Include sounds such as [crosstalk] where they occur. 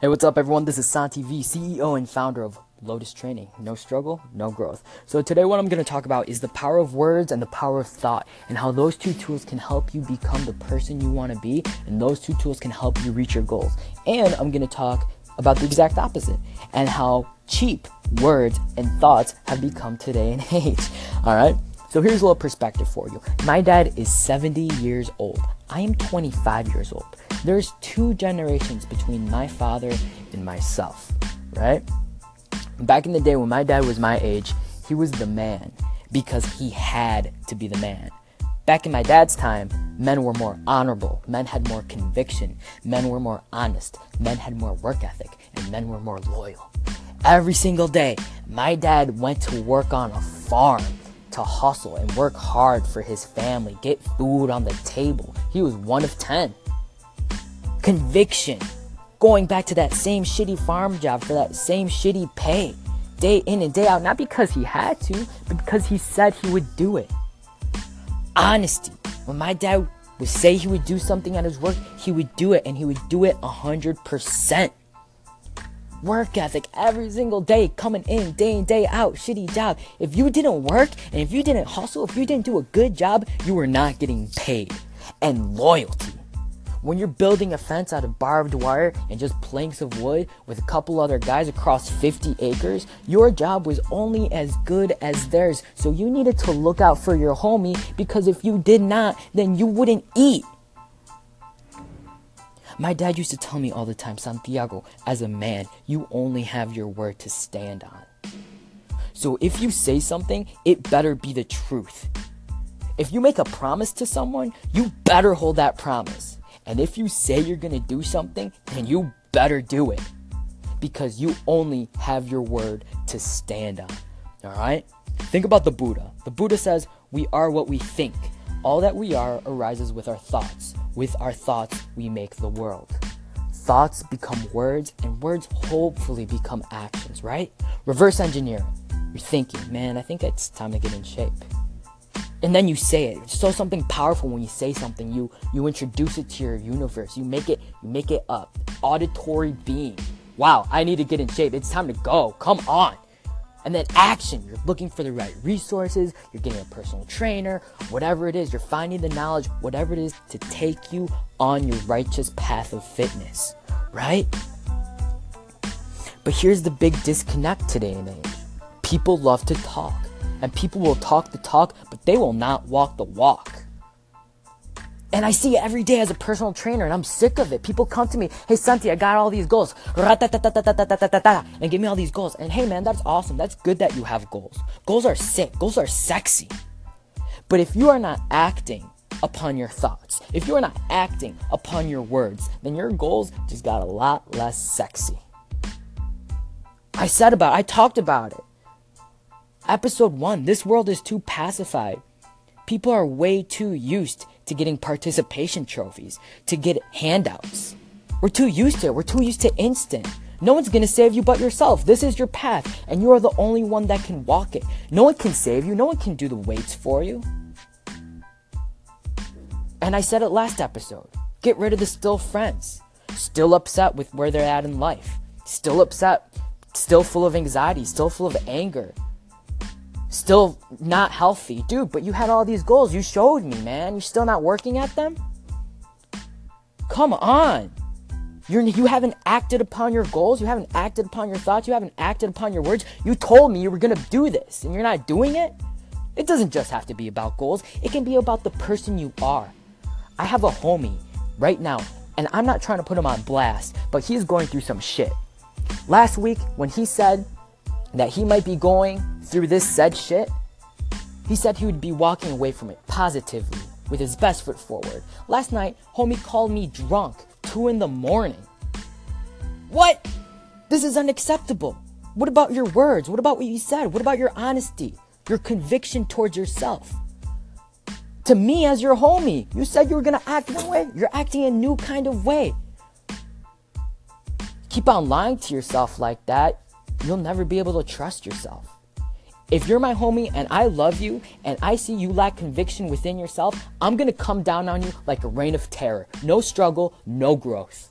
Hey, what's up, everyone? This is Santi V, CEO and founder of Lotus Training. No struggle, no growth. So, today, what I'm going to talk about is the power of words and the power of thought, and how those two tools can help you become the person you want to be, and those two tools can help you reach your goals. And I'm going to talk about the exact opposite, and how cheap words and thoughts have become today and [laughs] age. All right? So, here's a little perspective for you. My dad is 70 years old. I am 25 years old. There's two generations between my father and myself, right? Back in the day when my dad was my age, he was the man because he had to be the man. Back in my dad's time, men were more honorable, men had more conviction, men were more honest, men had more work ethic, and men were more loyal. Every single day, my dad went to work on a farm to hustle and work hard for his family, get food on the table. He was one of 10. Conviction. Going back to that same shitty farm job for that same shitty pay, day in and day out, not because he had to, but because he said he would do it. Honesty. When my dad would say he would do something at his work, he would do it and he would do it 100% work ethic every single day, coming in day in, day out, shitty job. If you didn't work and if you didn't hustle, if you didn't do a good job, you were not getting paid. And loyalty. When you're building a fence out of barbed wire and just planks of wood with a couple other guys across 50 acres, your job was only as good as theirs. So you needed to look out for your homie because if you did not, then you wouldn't eat. My dad used to tell me all the time, Santiago, as a man, you only have your word to stand on. So if you say something, it better be the truth. If you make a promise to someone, you better hold that promise. And if you say you're gonna do something, then you better do it. Because you only have your word to stand on. Alright? Think about the Buddha. The Buddha says, We are what we think. All that we are arises with our thoughts. With our thoughts, we make the world. Thoughts become words, and words hopefully become actions, right? Reverse engineer. You're thinking, man, I think it's time to get in shape. And then you say it. So something powerful when you say something. You you introduce it to your universe. You make it you make it up. Auditory being. Wow, I need to get in shape. It's time to go. Come on. And then action, you're looking for the right resources, you're getting a personal trainer, whatever it is, you're finding the knowledge, whatever it is to take you on your righteous path of fitness, right? But here's the big disconnect today and age. People love to talk, and people will talk the talk, but they will not walk the walk. And I see it every day as a personal trainer, and I'm sick of it. People come to me, hey Santi, I got all these goals, and give me all these goals. And hey man, that's awesome. That's good that you have goals. Goals are sick. Goals are sexy. But if you are not acting upon your thoughts, if you are not acting upon your words, then your goals just got a lot less sexy. I said about, it, I talked about it. Episode one. This world is too pacified. People are way too used to getting participation trophies, to get handouts. We're too used to it. We're too used to instant. No one's gonna save you but yourself. This is your path, and you are the only one that can walk it. No one can save you, no one can do the weights for you. And I said it last episode get rid of the still friends, still upset with where they're at in life, still upset, still full of anxiety, still full of anger, still not healthy. Dude, but you had all these goals. You showed me, man. You're still not working at them? Come on. You're, you haven't acted upon your goals. You haven't acted upon your thoughts. You haven't acted upon your words. You told me you were going to do this and you're not doing it. It doesn't just have to be about goals, it can be about the person you are. I have a homie right now, and I'm not trying to put him on blast, but he's going through some shit. Last week, when he said that he might be going through this said shit, he said he would be walking away from it positively with his best foot forward. Last night, homie called me drunk, 2 in the morning. What? This is unacceptable. What about your words? What about what you said? What about your honesty? Your conviction towards yourself? To me, as your homie, you said you were gonna act one way. You're acting a new kind of way. Keep on lying to yourself like that, you'll never be able to trust yourself. If you're my homie and I love you and I see you lack conviction within yourself, I'm gonna come down on you like a reign of terror. No struggle, no growth.